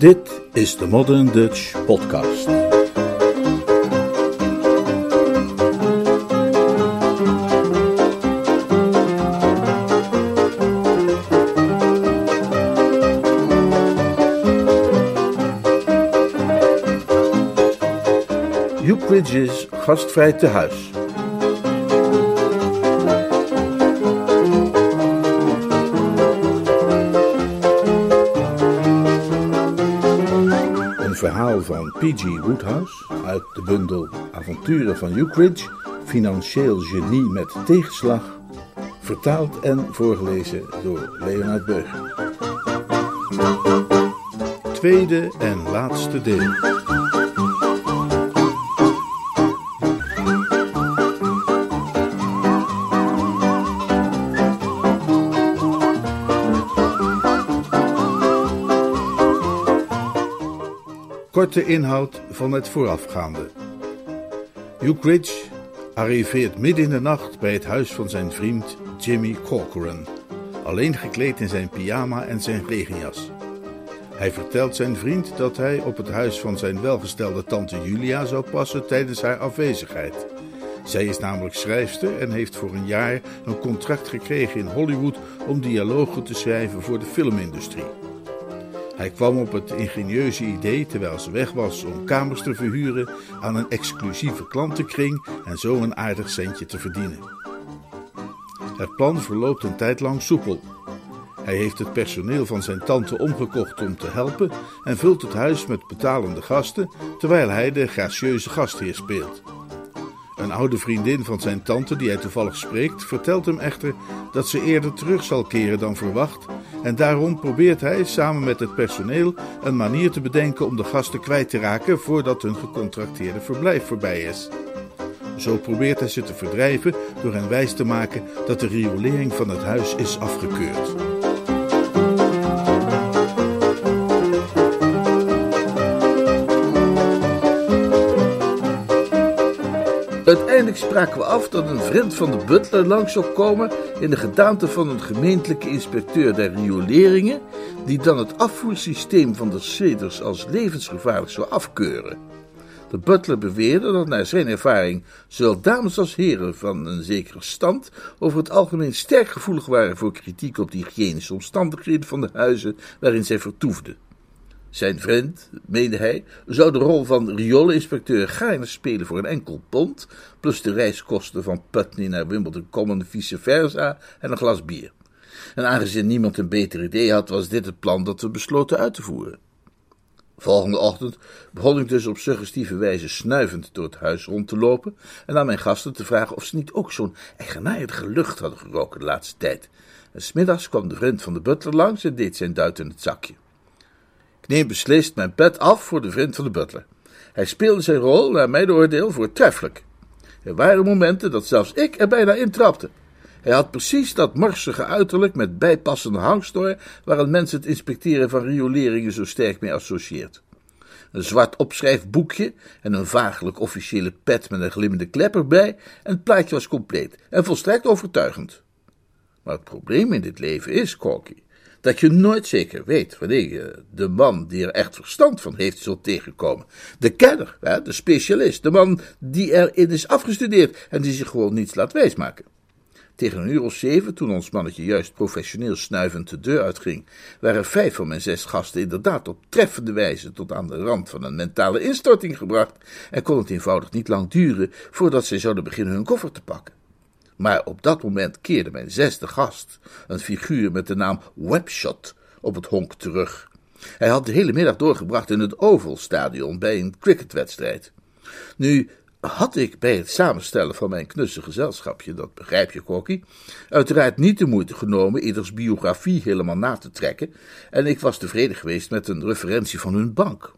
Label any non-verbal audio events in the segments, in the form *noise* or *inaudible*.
Dit is de Modern Dutch Podcast. Hugh Bridges gastvrij te huis. P.G. Woodhouse uit de bundel Avonturen van Ukridge, financieel genie met tegenslag, vertaald en voorgelezen door Leonard Burger. Tweede en laatste deel. Korte inhoud van het voorafgaande. Hugh Ridge arriveert midden in de nacht bij het huis van zijn vriend Jimmy Corcoran, alleen gekleed in zijn pyjama en zijn regenjas. Hij vertelt zijn vriend dat hij op het huis van zijn welgestelde tante Julia zou passen tijdens haar afwezigheid. Zij is namelijk schrijfster en heeft voor een jaar een contract gekregen in Hollywood om dialogen te schrijven voor de filmindustrie. Hij kwam op het ingenieuze idee, terwijl ze weg was, om kamers te verhuren aan een exclusieve klantenkring en zo een aardig centje te verdienen. Het plan verloopt een tijd lang soepel. Hij heeft het personeel van zijn tante omgekocht om te helpen en vult het huis met betalende gasten, terwijl hij de gracieuze gastheer speelt. Een oude vriendin van zijn tante, die hij toevallig spreekt, vertelt hem echter dat ze eerder terug zal keren dan verwacht. En daarom probeert hij samen met het personeel een manier te bedenken om de gasten kwijt te raken voordat hun gecontracteerde verblijf voorbij is. Zo probeert hij ze te verdrijven door hen wijs te maken dat de riolering van het huis is afgekeurd. Uiteindelijk spraken we af dat een vriend van de butler langs zou komen in de gedaante van een gemeentelijke inspecteur der rioleringen, die dan het afvoersysteem van de ceders als levensgevaarlijk zou afkeuren. De butler beweerde dat naar zijn ervaring zowel dames als heren van een zekere stand over het algemeen sterk gevoelig waren voor kritiek op de hygiënische omstandigheden van de huizen waarin zij vertoefden. Zijn vriend, meende hij, zou de rol van rioleninspecteur gaarne spelen voor een enkel pond, plus de reiskosten van Putney naar Wimbledon Common, vice versa en een glas bier. En aangezien niemand een beter idee had, was dit het plan dat we besloten uit te voeren. Volgende ochtend begon ik dus op suggestieve wijze snuivend door het huis rond te lopen en aan mijn gasten te vragen of ze niet ook zo'n eigenaardige lucht hadden geroken de laatste tijd. En smiddags kwam de vriend van de butler langs en deed zijn duit in het zakje. Neem beslist mijn pet af voor de vriend van de butler. Hij speelde zijn rol, naar mijn oordeel, voortreffelijk. Er waren momenten dat zelfs ik er bijna intrapte. Hij had precies dat morsige uiterlijk met bijpassende hangstoor waar mensen het inspecteren van rioleringen zo sterk mee associeert. Een zwart opschrijfboekje en een vaaglijk officiële pet met een glimmende klep erbij en het plaatje was compleet en volstrekt overtuigend. Maar het probleem in dit leven is, Corky, dat je nooit zeker weet wanneer je de man die er echt verstand van heeft zult tegenkomen. De kenner, de specialist, de man die erin is afgestudeerd en die zich gewoon niets laat wijsmaken. Tegen een uur of zeven, toen ons mannetje juist professioneel snuivend de deur uitging, waren vijf van mijn zes gasten inderdaad op treffende wijze tot aan de rand van een mentale instorting gebracht en kon het eenvoudig niet lang duren voordat zij zouden beginnen hun koffer te pakken. Maar op dat moment keerde mijn zesde gast, een figuur met de naam Webshot, op het honk terug. Hij had de hele middag doorgebracht in het Oval Stadion bij een cricketwedstrijd. Nu had ik bij het samenstellen van mijn knusse gezelschapje, dat begrijp je, Kokkie, uiteraard niet de moeite genomen ieders biografie helemaal na te trekken, en ik was tevreden geweest met een referentie van hun bank.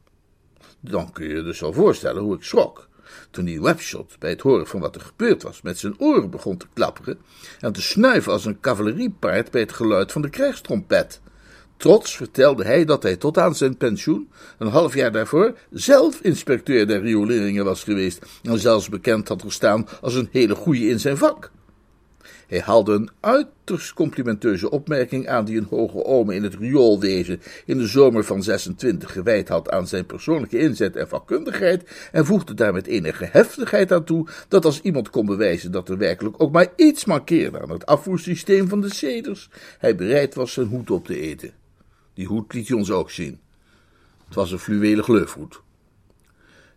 Dan kun je je dus wel voorstellen hoe ik schrok toen die webshot bij het horen van wat er gebeurd was met zijn oren begon te klapperen en te snuiven als een cavaleriepaard bij het geluid van de krijgstrompet. Trots vertelde hij dat hij tot aan zijn pensioen, een half jaar daarvoor, zelf inspecteur der rioleringen was geweest en zelfs bekend had gestaan als een hele goeie in zijn vak. Hij haalde een uiterst complimenteuze opmerking aan die een hoge ome in het rioolwezen in de zomer van 26 gewijd had aan zijn persoonlijke inzet en vakkundigheid en voegde daar met enige heftigheid aan toe dat als iemand kon bewijzen dat er werkelijk ook maar iets mankeerde aan het afvoersysteem van de ceders, hij bereid was zijn hoed op te eten. Die hoed liet hij ons ook zien. Het was een fluwelen gleufhoed.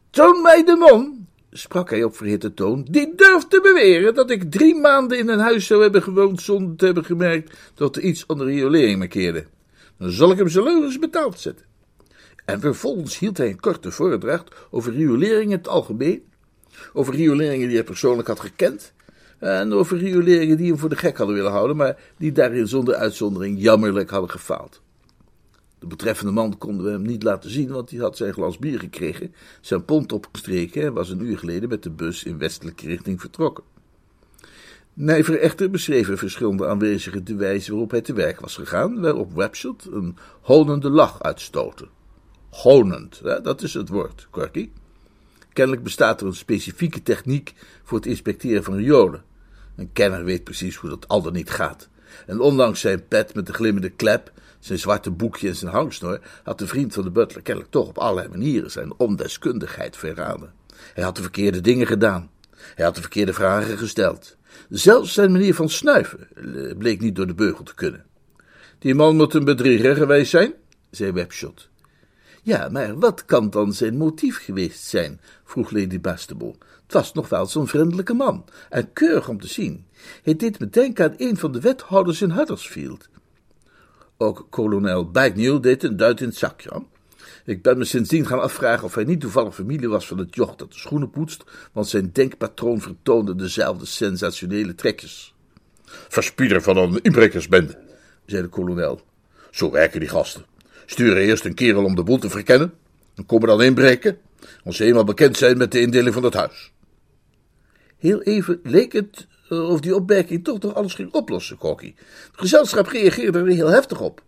Toon mij de man, sprak hij op verhitte toon, die durft te beweren dat ik drie maanden in een huis zou hebben gewoond zonder te hebben gemerkt dat er iets aan de riolering markeerde. Dan zal ik hem zo leugens betaald zetten. En vervolgens hield hij een korte voordracht over riolering in het algemeen, over rioleringen die hij persoonlijk had gekend, en over rioleringen die hem voor de gek hadden willen houden, maar die daarin zonder uitzondering jammerlijk hadden gefaald. De betreffende man konden we hem niet laten zien, want hij had zijn glas bier gekregen, zijn pont opgestreken en was een uur geleden met de bus in westelijke richting vertrokken. Nijver echter beschreef er verschillende aanwezigen de wijze waarop hij te werk was gegaan, waarop Webshot een honende lach uitstootte. Honend, dat is het woord, Corky. Kennelijk bestaat er een specifieke techniek voor het inspecteren van riolen. Een kenner weet precies hoe dat al dan niet gaat. En ondanks zijn pet met de glimmende klep zijn zwarte boekje en zijn hangsnor, had de vriend van de butler kennelijk toch op allerlei manieren zijn ondeskundigheid verraden. Hij had de verkeerde dingen gedaan. Hij had de verkeerde vragen gesteld. Zelfs zijn manier van snuiven eh, bleek niet door de beugel te kunnen. Die man moet een bedrieger geweest zijn, zei Webshot. Ja, maar wat kan dan zijn motief geweest zijn? vroeg Lady Bastable. Het was nog wel zo'n vriendelijke man en keurig om te zien. Hij deed me denken aan een van de wethouders in Huddersfield. Ook kolonel Bagnew deed een duit in het zakje. Ik ben me sindsdien gaan afvragen of hij niet toevallig familie was van het joch dat de schoenen poetst, want zijn denkpatroon vertoonde dezelfde sensationele trekjes. Verspieder van een inbrekersbende, zei de kolonel. Zo werken die gasten. Sturen eerst een kerel om de boel te verkennen, en komen dan inbreken, als ze eenmaal bekend zijn met de indeling van het huis. Heel even leek het eh, of die opmerking toch nog alles ging oplossen, Corky. Het gezelschap reageerde er heel heftig op.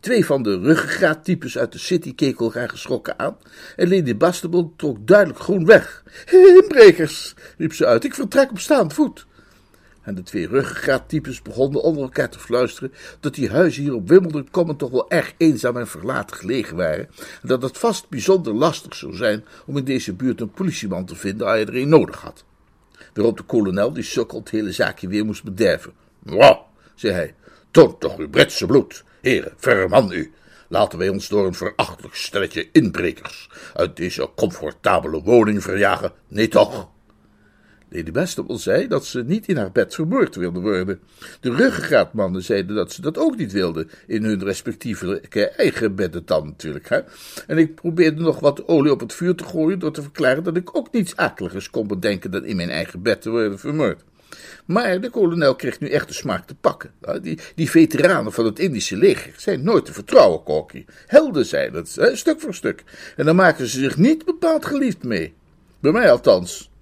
Twee van de ruggengraattypes uit de city keken elkaar geschrokken aan en Lady Bastable trok duidelijk groen weg. *laughs* Inbrekers, riep ze uit, ik vertrek op staand voet. En de twee ruggengraattypes begonnen onder elkaar te fluisteren dat die huizen hier op Wimbledon Common toch wel erg eenzaam en verlaten gelegen waren en dat het vast bijzonder lastig zou zijn om in deze buurt een politieman te vinden als je er een nodig had waarop de kolonel die sukkel het hele zaakje weer moest bederven. Wow, zei hij, toont toch uw Britse bloed. Heren, verman u. Laten wij ons door een verachtelijk stelletje inbrekers uit deze comfortabele woning verjagen. Nee toch? Lady Bastable zei dat ze niet in haar bed vermoord wilde worden. De ruggengraatmannen zeiden dat ze dat ook niet wilden, in hun respectievelijke eigen bedden dan natuurlijk. Hè? En ik probeerde nog wat olie op het vuur te gooien door te verklaren dat ik ook niets akeligers kon bedenken dan in mijn eigen bed te worden vermoord. Maar de kolonel kreeg nu echt de smaak te pakken. Die, die veteranen van het Indische leger zijn nooit te vertrouwen, Corky. Helden zijn het, stuk voor stuk. En dan maken ze zich niet bepaald geliefd mee. Bij mij althans.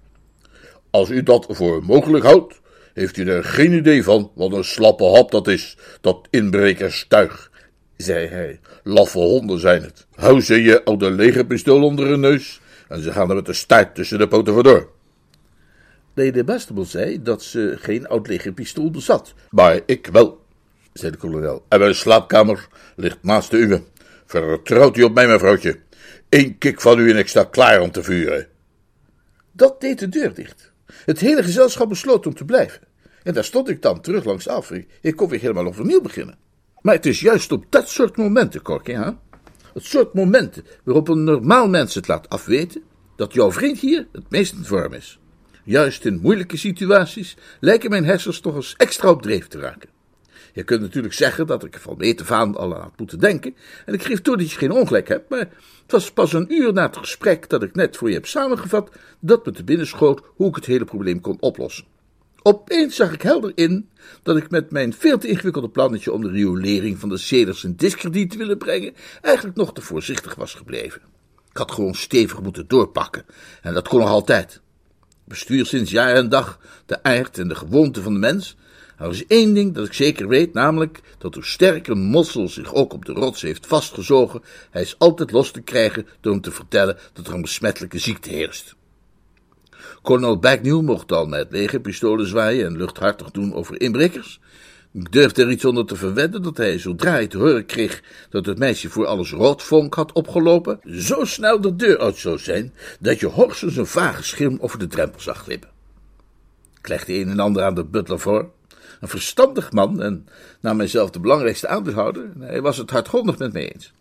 Als u dat voor mogelijk houdt, heeft u er geen idee van wat een slappe hap dat is, dat inbrekerstuig, zei hij. Laffe honden zijn het. Hou ze je oude legerpistool onder hun neus en ze gaan er met de staart tussen de poten vandoor. Lady Bastable zei dat ze geen oud legerpistool bezat. Maar ik wel, zei de kolonel. En mijn slaapkamer ligt naast de uwe. Vertrouwt u op mij, mevrouwtje. Eén kik van u en ik sta klaar om te vuren. Dat deed de deur dicht. Het hele gezelschap besloot om te blijven. En daar stond ik dan terug langs af. Ik kon weer helemaal overnieuw beginnen. Maar het is juist op dat soort momenten, Corky, hè? Het soort momenten waarop een normaal mens het laat afweten dat jouw vriend hier het meest in vorm is. Juist in moeilijke situaties lijken mijn hersens toch eens extra op dreef te raken. Je kunt natuurlijk zeggen dat ik van meet af aan al aan had moeten denken, en ik geef toe dat je geen ongelijk hebt, maar het was pas een uur na het gesprek dat ik net voor je heb samengevat, dat me te binnen schoot hoe ik het hele probleem kon oplossen. Opeens zag ik helder in dat ik met mijn veel te ingewikkelde plannetje om de riolering van de ceders in discrediet te willen brengen, eigenlijk nog te voorzichtig was gebleven. Ik had gewoon stevig moeten doorpakken, en dat kon nog altijd. Bestuur sinds jaar en dag de aard en de gewoonte van de mens, er is één ding dat ik zeker weet, namelijk dat hoe sterk een mossel zich ook op de rots heeft vastgezogen, hij is altijd los te krijgen door hem te vertellen dat er een besmettelijke ziekte heerst. Kolonel Bagnell mocht al met legerpistolen zwaaien en luchthartig doen over inbrekers. Ik durfde er iets onder te verwedden dat hij, zodra hij te horen kreeg dat het meisje voor alles roodvonk had opgelopen, zo snel de deur uit zou zijn dat je hoogstens een vage schim over de drempel zag glippen. Ik legde een en ander aan de butler voor. Een verstandig man en naar mijzelf de belangrijkste aandeelhouder. Hij was het hardgrondig met mij eens.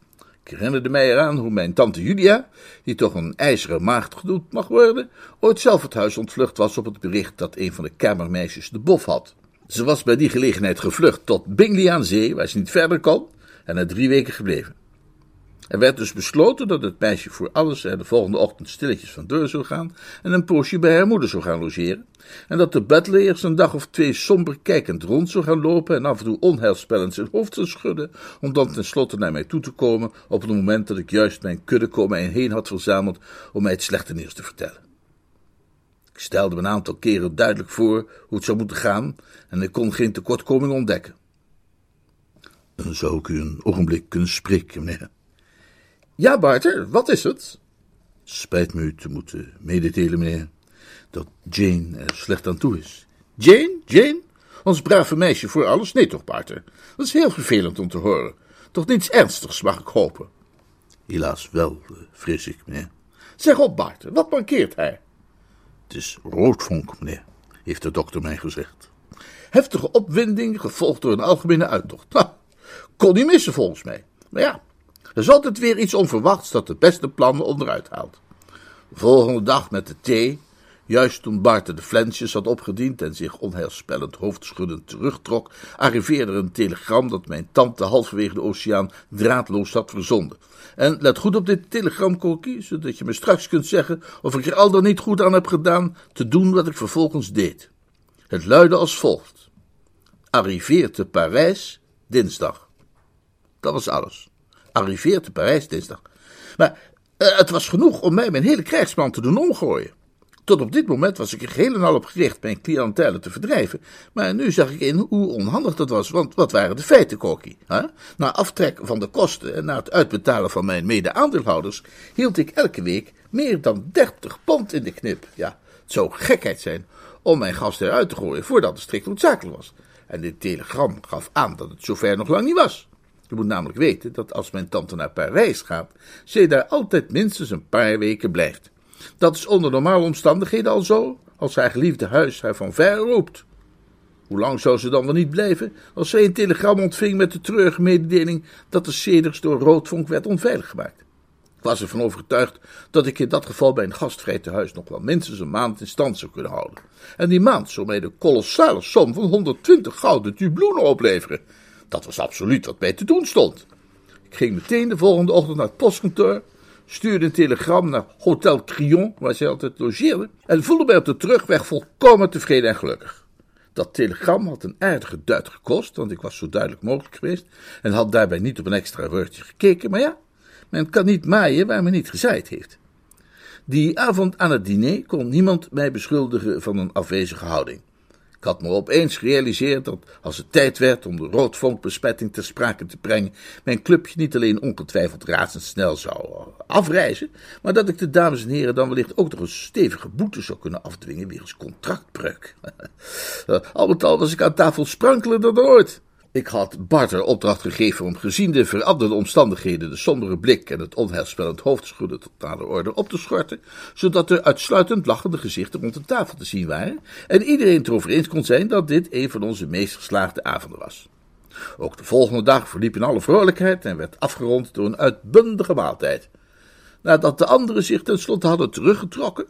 Ik herinnerde mij eraan hoe mijn tante Julia, die toch een ijzeren maagd genoemd mag worden, ooit zelf het huis ontvlucht was op het bericht dat een van de kamermeisjes de bof had. Ze was bij die gelegenheid gevlucht tot Bingley aan zee, waar ze niet verder kon, en er drie weken gebleven. Er werd dus besloten dat het meisje voor alles er de volgende ochtend stilletjes vandoor zou gaan en een poosje bij haar moeder zou gaan logeren, en dat de butler eerst een dag of twee somber kijkend rond zou gaan lopen en af en toe onheilspellend zijn hoofd zou schudden, om dan tenslotte naar mij toe te komen op het moment dat ik juist mijn kudde komen en heen had verzameld om mij het slechte nieuws te vertellen. Ik stelde me een aantal keren duidelijk voor hoe het zou moeten gaan en ik kon geen tekortkoming ontdekken. Dan zou ik u een ogenblik kunnen spreken, meneer. Ja, Barter, wat is het? Spijt me u te moeten mededelen, meneer, dat Jane er slecht aan toe is. Jane? Jane? Ons brave meisje voor alles? Nee toch, Barter? Dat is heel vervelend om te horen. Toch niets ernstigs, mag ik hopen? Helaas wel, eh, vrees ik, meneer. Zeg op, Barter, wat mankeert hij? Het is roodvonk, meneer, heeft de dokter mij gezegd. Heftige opwinding, gevolgd door een algemene uittocht. Nou, kon niet missen volgens mij. Maar ja, er is altijd weer iets onverwachts dat de beste plannen onderuit haalt. De volgende dag met de thee, juist toen Bart de flensjes had opgediend en zich onheilspellend hoofdschuddend terugtrok, arriveerde er een telegram dat mijn tante halverwege de oceaan draadloos had verzonden. En let goed op dit telegram, Corky, zodat je me straks kunt zeggen of ik er al dan niet goed aan heb gedaan te doen wat ik vervolgens deed. Het luidde als volgt. Arriveert te Parijs dinsdag. Dat was alles. Arriveert te Parijs dinsdag. Maar uh, het was genoeg om mij mijn hele krijgsplan te doen omgooien. Tot op dit moment was ik er geheel en al op gericht mijn cliëntelen te verdrijven. Maar nu zag ik in hoe onhandig dat was, want wat waren de feiten, Corky? Na aftrek van de kosten en na het uitbetalen van mijn mede-aandeelhouders hield ik elke week meer dan 30 pond in de knip. Ja, het zou gekheid zijn om mijn gasten eruit te gooien voordat het strikt noodzakelijk was. En dit telegram gaf aan dat het zover nog lang niet was. Je moet namelijk weten dat als mijn tante naar Parijs gaat, ze daar altijd minstens een paar weken blijft. Dat is onder normale omstandigheden al zo, als haar geliefde huis haar van ver roept. Hoe lang zou ze dan wel niet blijven als zij een telegram ontving met de treurige mededeling dat de ceders door roodvonk werd onveilig gemaakt? Ik was ervan overtuigd dat ik in dat geval bij een gastvrij tehuis nog wel minstens een maand in stand zou kunnen houden. En die maand zou mij de kolossale som van 120 gouden dubloenen opleveren. Dat was absoluut wat mij te doen stond. Ik ging meteen de volgende ochtend naar het postkantoor, stuurde een telegram naar Hotel Crillon, waar zij altijd logeerde, en voelde mij op de terugweg volkomen tevreden en gelukkig. Dat telegram had een aardige duit gekost, want ik was zo duidelijk mogelijk geweest en had daarbij niet op een extra woordje gekeken, maar ja, men kan niet maaien waar men niet gezaaid heeft. Die avond aan het diner kon niemand mij beschuldigen van een afwezige houding. Ik had me opeens gerealiseerd dat, als het tijd werd om de roodvonkbespetting ter sprake te brengen, mijn clubje niet alleen ongetwijfeld razendsnel zou afreizen, maar dat ik de dames en heren dan wellicht ook nog een stevige boete zou kunnen afdwingen wegens contractbreuk. *laughs* al met al was ik aan tafel sprankelender dan ooit. Ik had Barter opdracht gegeven om gezien de veranderde omstandigheden de sombere blik en het onheilspellend hoofdschudden tot de orde op te schorten, zodat er uitsluitend lachende gezichten rond de tafel te zien waren en iedereen het erover eens kon zijn dat dit een van onze meest geslaagde avonden was. Ook de volgende dag verliep in alle vrolijkheid en werd afgerond door een uitbundige maaltijd. Nadat de anderen zich tenslotte hadden teruggetrokken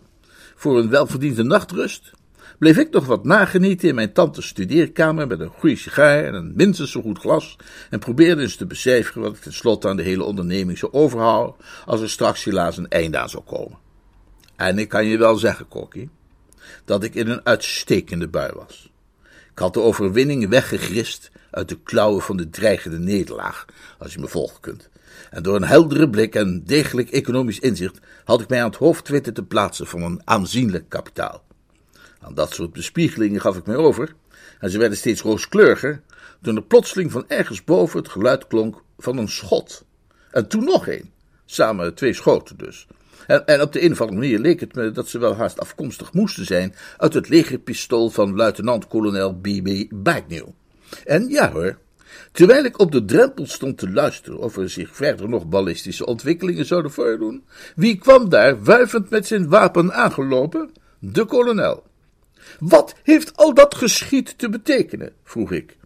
voor een welverdiende nachtrust, bleef ik nog wat nagenieten in mijn tantes studeerkamer met een goede sigaar en een minstens zo goed glas en probeerde eens te becijferen wat ik tenslotte aan de hele onderneming zou overhouden als er straks helaas een einde aan zou komen. En ik kan je wel zeggen, Kokkie, dat ik in een uitstekende bui was. Ik had de overwinning weggegrist uit de klauwen van de dreigende nederlaag, als je me volgen kunt. En door een heldere blik en degelijk economisch inzicht had ik mij aan het hoofd weten te plaatsen van een aanzienlijk kapitaal. Aan dat soort bespiegelingen gaf ik mij over, en ze werden steeds rooskleuriger, toen er plotseling van ergens boven het geluid klonk van een schot. En toen nog een, samen twee schoten dus. En, en, op de een of andere manier leek het me dat ze wel haast afkomstig moesten zijn uit het legerpistool van luitenant-kolonel B.B. Bagnew. En ja hoor, terwijl ik op de drempel stond te luisteren of er zich verder nog ballistische ontwikkelingen zouden voordoen, wie kwam daar wuivend met zijn wapen aangelopen? De kolonel. Wat heeft al dat geschiet te betekenen? vroeg ik.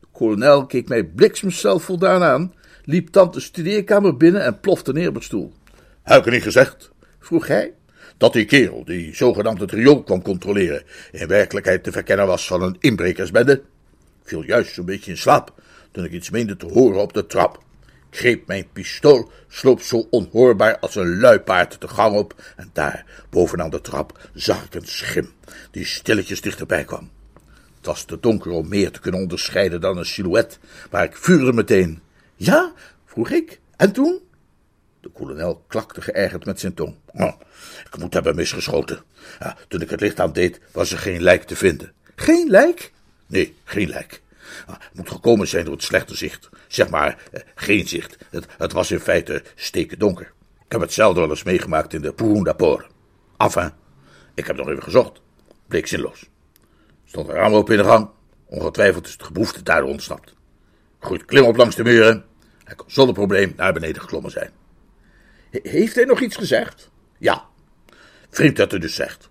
De kolonel keek mij bliksemzelf voldaan aan, liep tante studeerkamer binnen en plofte neer op het stoel. Heb ik niet gezegd, vroeg hij, dat die kerel, die zogenaamd het riool kwam controleren, in werkelijkheid te verkennen was van een inbrekersbende? Ik viel juist zo'n beetje in slaap, toen ik iets meende te horen op de trap. Greep mijn pistool, sloop zo onhoorbaar als een luipaard de gang op, en daar, bovenaan de trap, zag ik een schim, die stilletjes dichterbij kwam. Het was te donker om meer te kunnen onderscheiden dan een silhouet, maar ik vuurde meteen. Ja? vroeg ik. En toen? De kolonel klakte geërgerd met zijn tong. Oh, ik moet hebben misgeschoten. Ja, toen ik het licht aandeed, was er geen lijk te vinden. Geen lijk? Nee, geen lijk. Ah, moet gekomen zijn door het slechte zicht. Zeg maar, eh, geen zicht. Het, het was in feite steken donker. Ik heb hetzelfde wel eens meegemaakt in de Poundapor. Enfin, ik heb nog even gezocht. Bleek zinloos. Stond een raam open in de gang. Ongetwijfeld is het geboefte daar ontsnapt. Goed, klim op langs de muren. Hij kon zonder probleem naar beneden geklommen zijn. Heeft hij nog iets gezegd? Ja, vriend dat u dus zegt.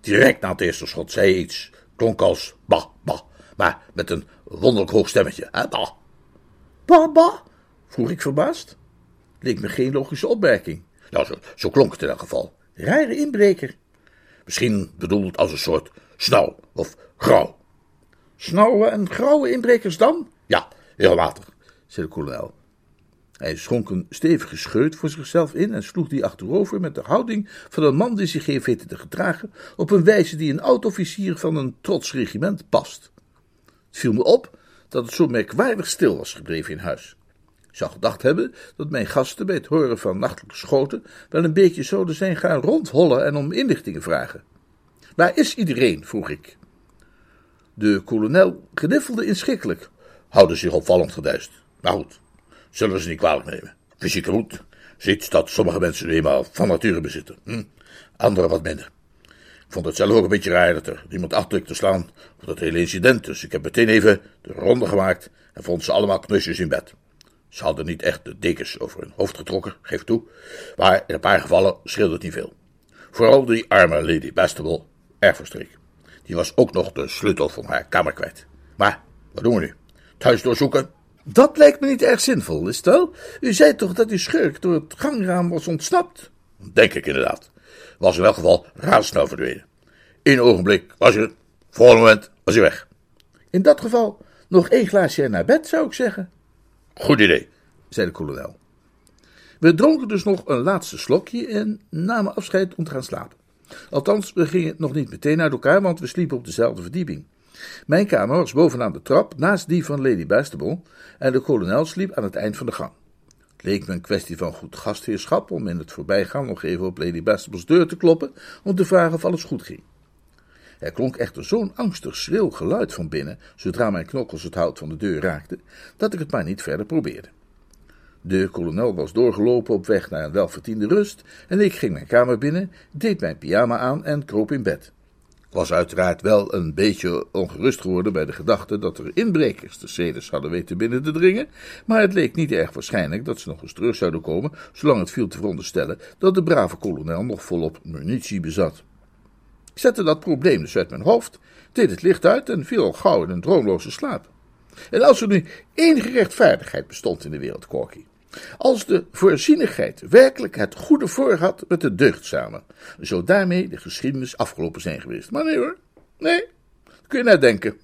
Direct na het eerste schot zei hij iets. Klonk als bah, maar met een wonderlijk hoog stemmetje. Hè, bah. Bah, bah? vroeg ik verbaasd. Leek me geen logische opmerking. Nou, zo, zo klonk het in elk geval. Rare inbreker. Misschien bedoeld als een soort snauw of grauw. Snauwe en grauwe inbrekers dan? Ja, heel water, zei de kolonel. Hij schonk een stevige scheut voor zichzelf in en sloeg die achterover met de houding van een man die zich heeft weten te gedragen op een wijze die een oud-officier van een trots regiment past. Het viel me op dat het zo merkwaardig stil was gebleven in huis. Ik zou gedacht hebben dat mijn gasten bij het horen van nachtelijke schoten wel een beetje zouden zijn gaan rondhollen en om inlichtingen vragen. Waar is iedereen? vroeg ik. De kolonel gniffelde inschikkelijk. Houden zich opvallend geduist. Maar goed, zullen we ze niet kwalijk nemen. Fysieke moed ziet dat sommige mensen nu eenmaal van nature bezitten. Hm? Anderen wat minder. Vond het zelf ook een beetje raar dat er niemand achter te slaan voor dat hele incident. Dus ik heb meteen even de ronde gemaakt en vond ze allemaal knusjes in bed. Ze hadden niet echt de dekens over hun hoofd getrokken, geef toe. Maar in een paar gevallen scheelde het niet veel. Vooral die arme Lady Bastable, erg verstreek. Die was ook nog de sleutel van haar kamer kwijt. Maar, wat doen we nu? Het huis doorzoeken? Dat lijkt me niet erg zinvol, is het wel? U zei toch dat die schurk door het gangraam was ontsnapt? Denk ik inderdaad. Was in elk geval razendsnel verdwenen. In een ogenblik was hij, volgende moment was hij weg. In dat geval nog één glaasje naar bed, zou ik zeggen. Goed idee, zei de kolonel. We dronken dus nog een laatste slokje en namen afscheid om te gaan slapen. Althans, we gingen nog niet meteen uit elkaar, want we sliepen op dezelfde verdieping. Mijn kamer was bovenaan de trap, naast die van Lady Bastable, en de kolonel sliep aan het eind van de gang. Leek me een kwestie van goed gastheerschap om in het voorbijgaan nog even op Lady Bastable's deur te kloppen om te vragen of alles goed ging. Er klonk echter zo'n angstig schril geluid van binnen, zodra mijn knokkels het hout van de deur raakten, dat ik het maar niet verder probeerde. De kolonel was doorgelopen op weg naar een welverdiende rust en ik ging mijn kamer binnen, deed mijn pyjama aan en kroop in bed. Was uiteraard wel een beetje ongerust geworden bij de gedachte dat er inbrekers de ceders hadden weten binnen te dringen, maar het leek niet erg waarschijnlijk dat ze nog eens terug zouden komen, zolang het viel te veronderstellen dat de brave kolonel nog volop munitie bezat. Ik zette dat probleem dus uit mijn hoofd, deed het licht uit en viel al gauw in een droomloze slaap. En als er nu enige rechtvaardigheid bestond in de wereld, Corky, als de voorzienigheid werkelijk het goede voor had met de deugdzame, zou daarmee de geschiedenis afgelopen zijn geweest. Maar nee hoor, nee, dat kun je net denken.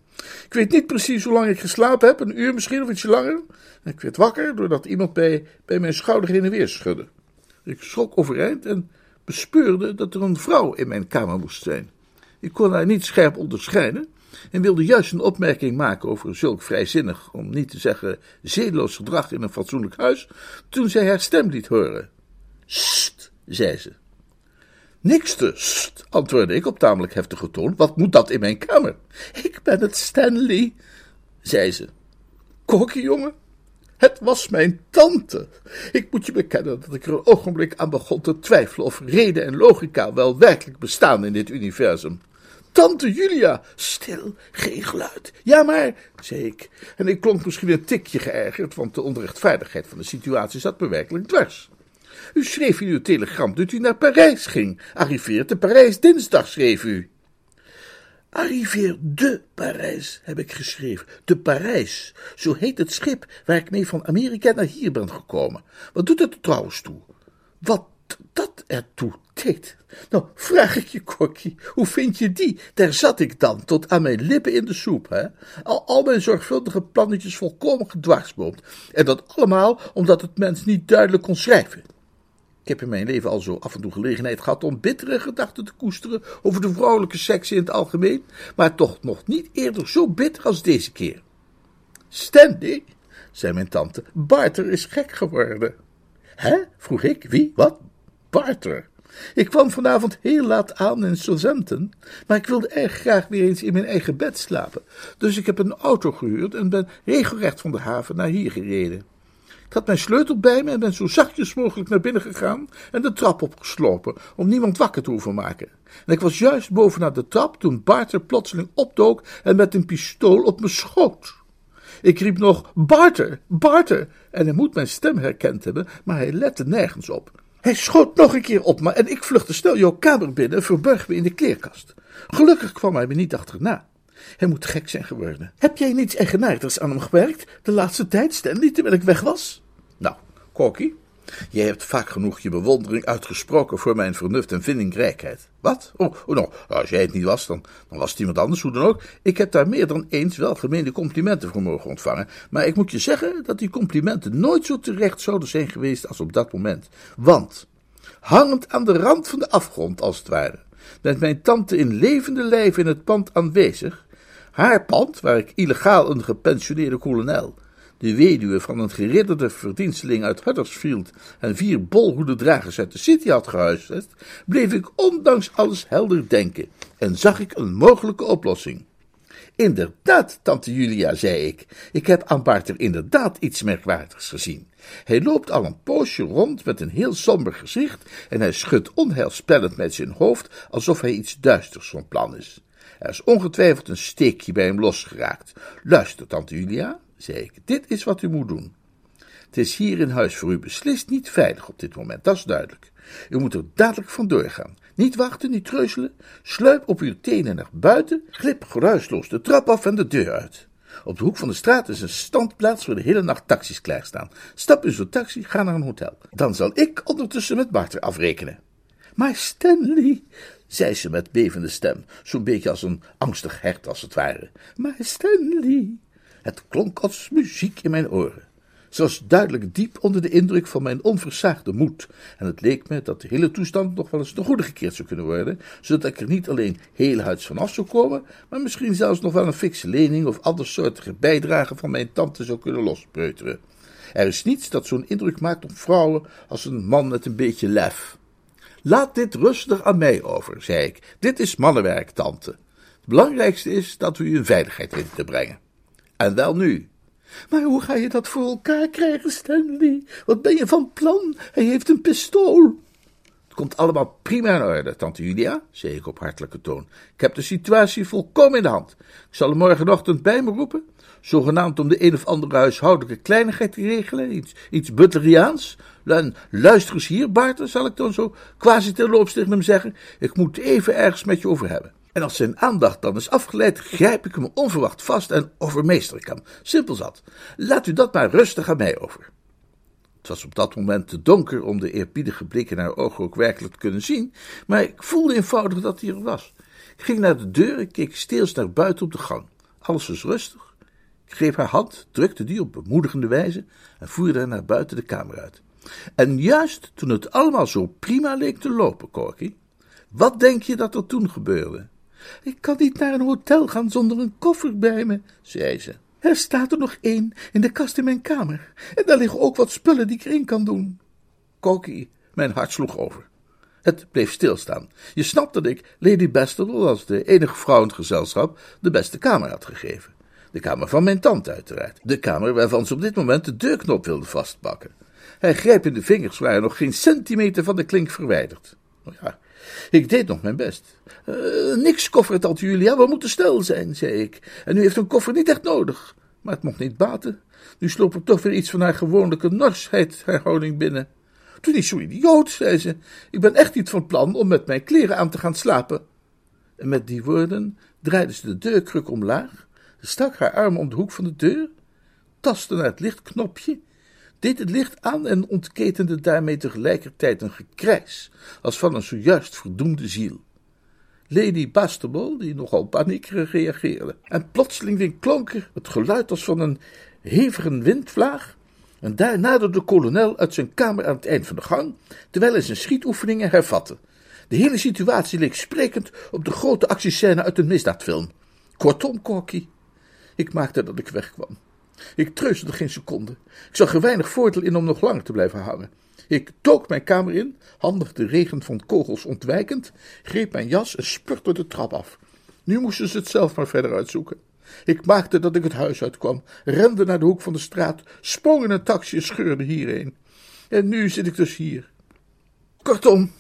Ik weet niet precies hoe lang ik geslapen heb, een uur misschien of ietsje langer. Ik werd wakker doordat iemand bij, bij mijn schouder heen en weer schudde. Ik schrok overeind en bespeurde dat er een vrouw in mijn kamer moest zijn. Ik kon haar niet scherp onderscheiden en wilde juist een opmerking maken over zulk vrijzinnig, om niet te zeggen zedeloos gedrag in een fatsoenlijk huis, toen zij haar stem liet horen. Sst, zei ze. Niks te sst, antwoordde ik op tamelijk heftige toon. Wat moet dat in mijn kamer? Ik ben het Stanley, zei ze. Kokkie, jongen? Het was mijn tante. Ik moet je bekennen dat ik er een ogenblik aan begon te twijfelen of reden en logica wel werkelijk bestaan in dit universum. Tante Julia, stil, geen geluid. Ja, maar, zei ik. En ik klonk misschien een tikje geërgerd, want de onrechtvaardigheid van de situatie zat me werkelijk dwars. U schreef in uw telegram dat u naar Parijs ging. Arriveert te Parijs dinsdag, schreef u. Arriveer de Parijs, heb ik geschreven. De Parijs. Zo heet het schip waar ik mee van Amerika naar hier ben gekomen. Wat doet het er trouwens toe? Wat dat ertoe Nou, vraag ik je, Korkie, hoe vind je die? Daar zat ik dan, tot aan mijn lippen in de soep, hè? Al, al mijn zorgvuldige plannetjes volkomen gedwarsboomd. En dat allemaal omdat het mens niet duidelijk kon schrijven. Ik heb in mijn leven al zo af en toe gelegenheid gehad om bittere gedachten te koesteren over de vrouwelijke seks in het algemeen, maar toch nog niet eerder zo bitter als deze keer. Stanley, zei mijn tante, Barter is gek geworden. Hè? vroeg ik. Wie? Wat? Barter. Ik kwam vanavond heel laat aan in Southampton, maar ik wilde erg graag weer eens in mijn eigen bed slapen. Dus ik heb een auto gehuurd en ben regelrecht van de haven naar hier gereden. Ik had mijn sleutel bij me en ben zo zachtjes mogelijk naar binnen gegaan en de trap opgeslopen, om niemand wakker te hoeven maken. En ik was juist bovenaan de trap toen Barter plotseling opdook en met een pistool op me schoot. Ik riep nog, Barter, Barter, en hij moet mijn stem herkend hebben, maar hij lette nergens op. Hij schoot nog een keer op me en ik vluchtte snel jouw kamer binnen en verborg me in de kleerkast. Gelukkig kwam hij me niet achterna. Hij moet gek zijn geworden. Heb jij niets eigenaardigs aan hem gewerkt de laatste tijd, Stanley, terwijl ik weg was? Nou, Corky, jij hebt vaak genoeg je bewondering uitgesproken voor mijn vernuft en vindingrijkheid. Wat? Oh, oh nou, als jij het niet was, dan, dan was het iemand anders, hoe dan ook. Ik heb daar meer dan eens welgemeende complimenten voor mogen ontvangen, maar ik moet je zeggen dat die complimenten nooit zo terecht zouden zijn geweest als op dat moment. Want, hangend aan de rand van de afgrond als het ware, met mijn tante in levende lijf in het pand aanwezig, haar pand, waar ik illegaal een gepensioneerde kolonel, de weduwe van een geridderde verdiensteling uit Huddersfield en vier bolhoedendragers uit de city had gehuisvest, bleef ik ondanks alles helder denken en zag ik een mogelijke oplossing. Inderdaad, tante Julia, zei ik, ik heb aan Barter inderdaad iets merkwaardigs gezien. Hij loopt al een poosje rond met een heel somber gezicht en hij schudt onheilspellend met zijn hoofd alsof hij iets duisters van plan is. Er is ongetwijfeld een steekje bij hem losgeraakt. Luister, tante Julia, zei ik, dit is wat u moet doen. Het is hier in huis voor u beslist niet veilig op dit moment, dat is duidelijk. U moet er dadelijk vandoor gaan. Niet wachten, niet treuzelen. Sluip op uw tenen naar buiten, glip geruisloos de trap af en de deur uit. Op de hoek van de straat is een standplaats waar de hele nacht taxis klaarstaan. Stap in zo'n taxi, ga naar een hotel. Dan zal ik ondertussen met Barter afrekenen. Maar Stanley, zei ze met bevende stem, zo'n beetje als een angstig hert als het ware. Maar Stanley. Het klonk als muziek in mijn oren. Ze was duidelijk diep onder de indruk van mijn onversaagde moed, en het leek me dat de hele toestand nog wel eens ten goede gekeerd zou kunnen worden, zodat ik er niet alleen heel huids vanaf zou komen, maar misschien zelfs nog wel een fikse lening of andersoortige bijdrage van mijn tante zou kunnen lospreuteren. Er is niets dat zo'n indruk maakt op vrouwen als een man met een beetje lef. Laat dit rustig aan mij over, zei ik. Dit is mannenwerk, tante. Het belangrijkste is dat we u in veiligheid weten te brengen. En wel nu. Maar hoe ga je dat voor elkaar krijgen, Stanley? Wat ben je van plan? Hij heeft een pistool. Het komt allemaal prima in orde, tante Julia, zei ik op hartelijke toon. Ik heb de situatie volkomen in de hand. Ik zal hem morgenochtend bij me roepen, zogenaamd om de een of andere huishoudelijke kleinigheid te regelen, iets, iets butleriaans. En luister eens hier, Baarten, zal ik dan zo quasi terloops tegen hem zeggen. Ik moet even ergens met je over hebben. En als zijn aandacht dan is afgeleid, grijp ik hem onverwacht vast en overmeester ik hem. Simpel zat. Laat u dat maar rustig aan mij over. Het was op dat moment te donker om de eerbiedige in haar ogen ook werkelijk te kunnen zien, maar ik voelde eenvoudig dat hij er was. Ik ging naar de deur en keek steels naar buiten op de gang. Alles was rustig. Ik greep haar hand, drukte die op bemoedigende wijze en voerde haar naar buiten de kamer uit. En juist toen het allemaal zo prima leek te lopen, Corky, wat denk je dat er toen gebeurde? Ik kan niet naar een hotel gaan zonder een koffer bij me, zei ze. Er staat er nog één in de kast in mijn kamer. En daar liggen ook wat spullen die ik erin kan doen. Corky, mijn hart sloeg over. Het bleef stilstaan. Je snapt dat ik Lady Bastable als de enige vrouw in het gezelschap de beste kamer had gegeven. De kamer van mijn tante uiteraard. De kamer waarvan ze op dit moment de deurknop wilde vastpakken. In de vingers, waren nog geen centimeter van de klink verwijderd. Nou ja, ik deed nog mijn best. Uh, niks koffer, tante Julia, we moeten snel zijn, zei ik. En u heeft een koffer niet echt nodig. Maar het mocht niet baten. Nu sloop er toch weer iets van haar gewone norsheid, haar houding binnen. Toen niet zo idioot, zei ze. Ik ben echt niet van plan om met mijn kleren aan te gaan slapen. En met die woorden draaide ze de deurkruk omlaag, stak haar arm om de hoek van de deur, tastte naar het lichtknopje, deed het licht aan en ontketende daarmee tegelijkertijd een gekrijs, als van een zojuist verdoemde ziel. Lady Bastable, die nogal paniekerig reageerde, en plotseling klonk er het geluid als van een hevige windvlaag, en daar naderde de kolonel uit zijn kamer aan het eind van de gang, terwijl hij zijn schietoefeningen hervatte. De hele situatie leek sprekend op de grote actiescène uit een misdaadfilm. Kortom, Corky, ik maakte dat ik wegkwam. Ik treuzelde geen seconde. Ik zag er weinig voordeel in om nog langer te blijven hangen. Ik took mijn kamer in, handig de regen van kogels ontwijkend, greep mijn jas en spurtte de trap af. Nu moesten ze het zelf maar verder uitzoeken. Ik maakte dat ik het huis uitkwam, rende naar de hoek van de straat, sprong in een taxi en scheurde hierheen. En nu zit ik dus hier. Kortom,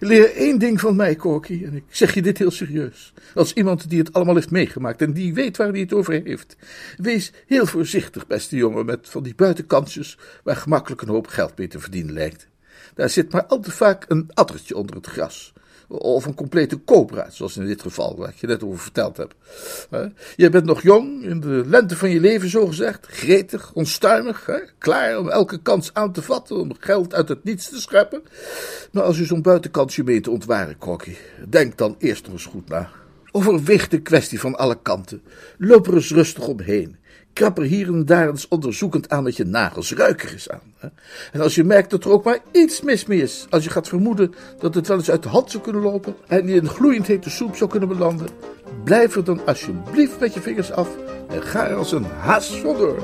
Leer één ding van mij, Corky, en ik zeg je dit heel serieus. Als iemand die het allemaal heeft meegemaakt en die weet waar hij het over heeft. Wees heel voorzichtig, beste jongen, met van die buitenkansjes waar gemakkelijk een hoop geld mee te verdienen lijkt. Daar zit maar al te vaak een addertje onder het gras. Of een complete cobra, zoals in dit geval, waar ik je net over verteld heb. Je bent nog jong, in de lente van je leven zogezegd, gretig, onstuimig, klaar om elke kans aan te vatten, om geld uit het niets te scheppen. Maar als je zo'n buitenkansje mee te ontwaren, Crocky, denk dan eerst nog eens goed na. Overweeg de kwestie van alle kanten. Loop er eens rustig omheen. Krap er hier en daar eens onderzoekend aan met je nagels. Ruik er eens aan. Hè? En als je merkt dat er ook maar iets mis mee is, als je gaat vermoeden dat het wel eens uit de hand zou kunnen lopen en je in gloeiend hete soep zou kunnen belanden, blijf er dan alsjeblieft met je vingers af en ga er als een haas vandoor.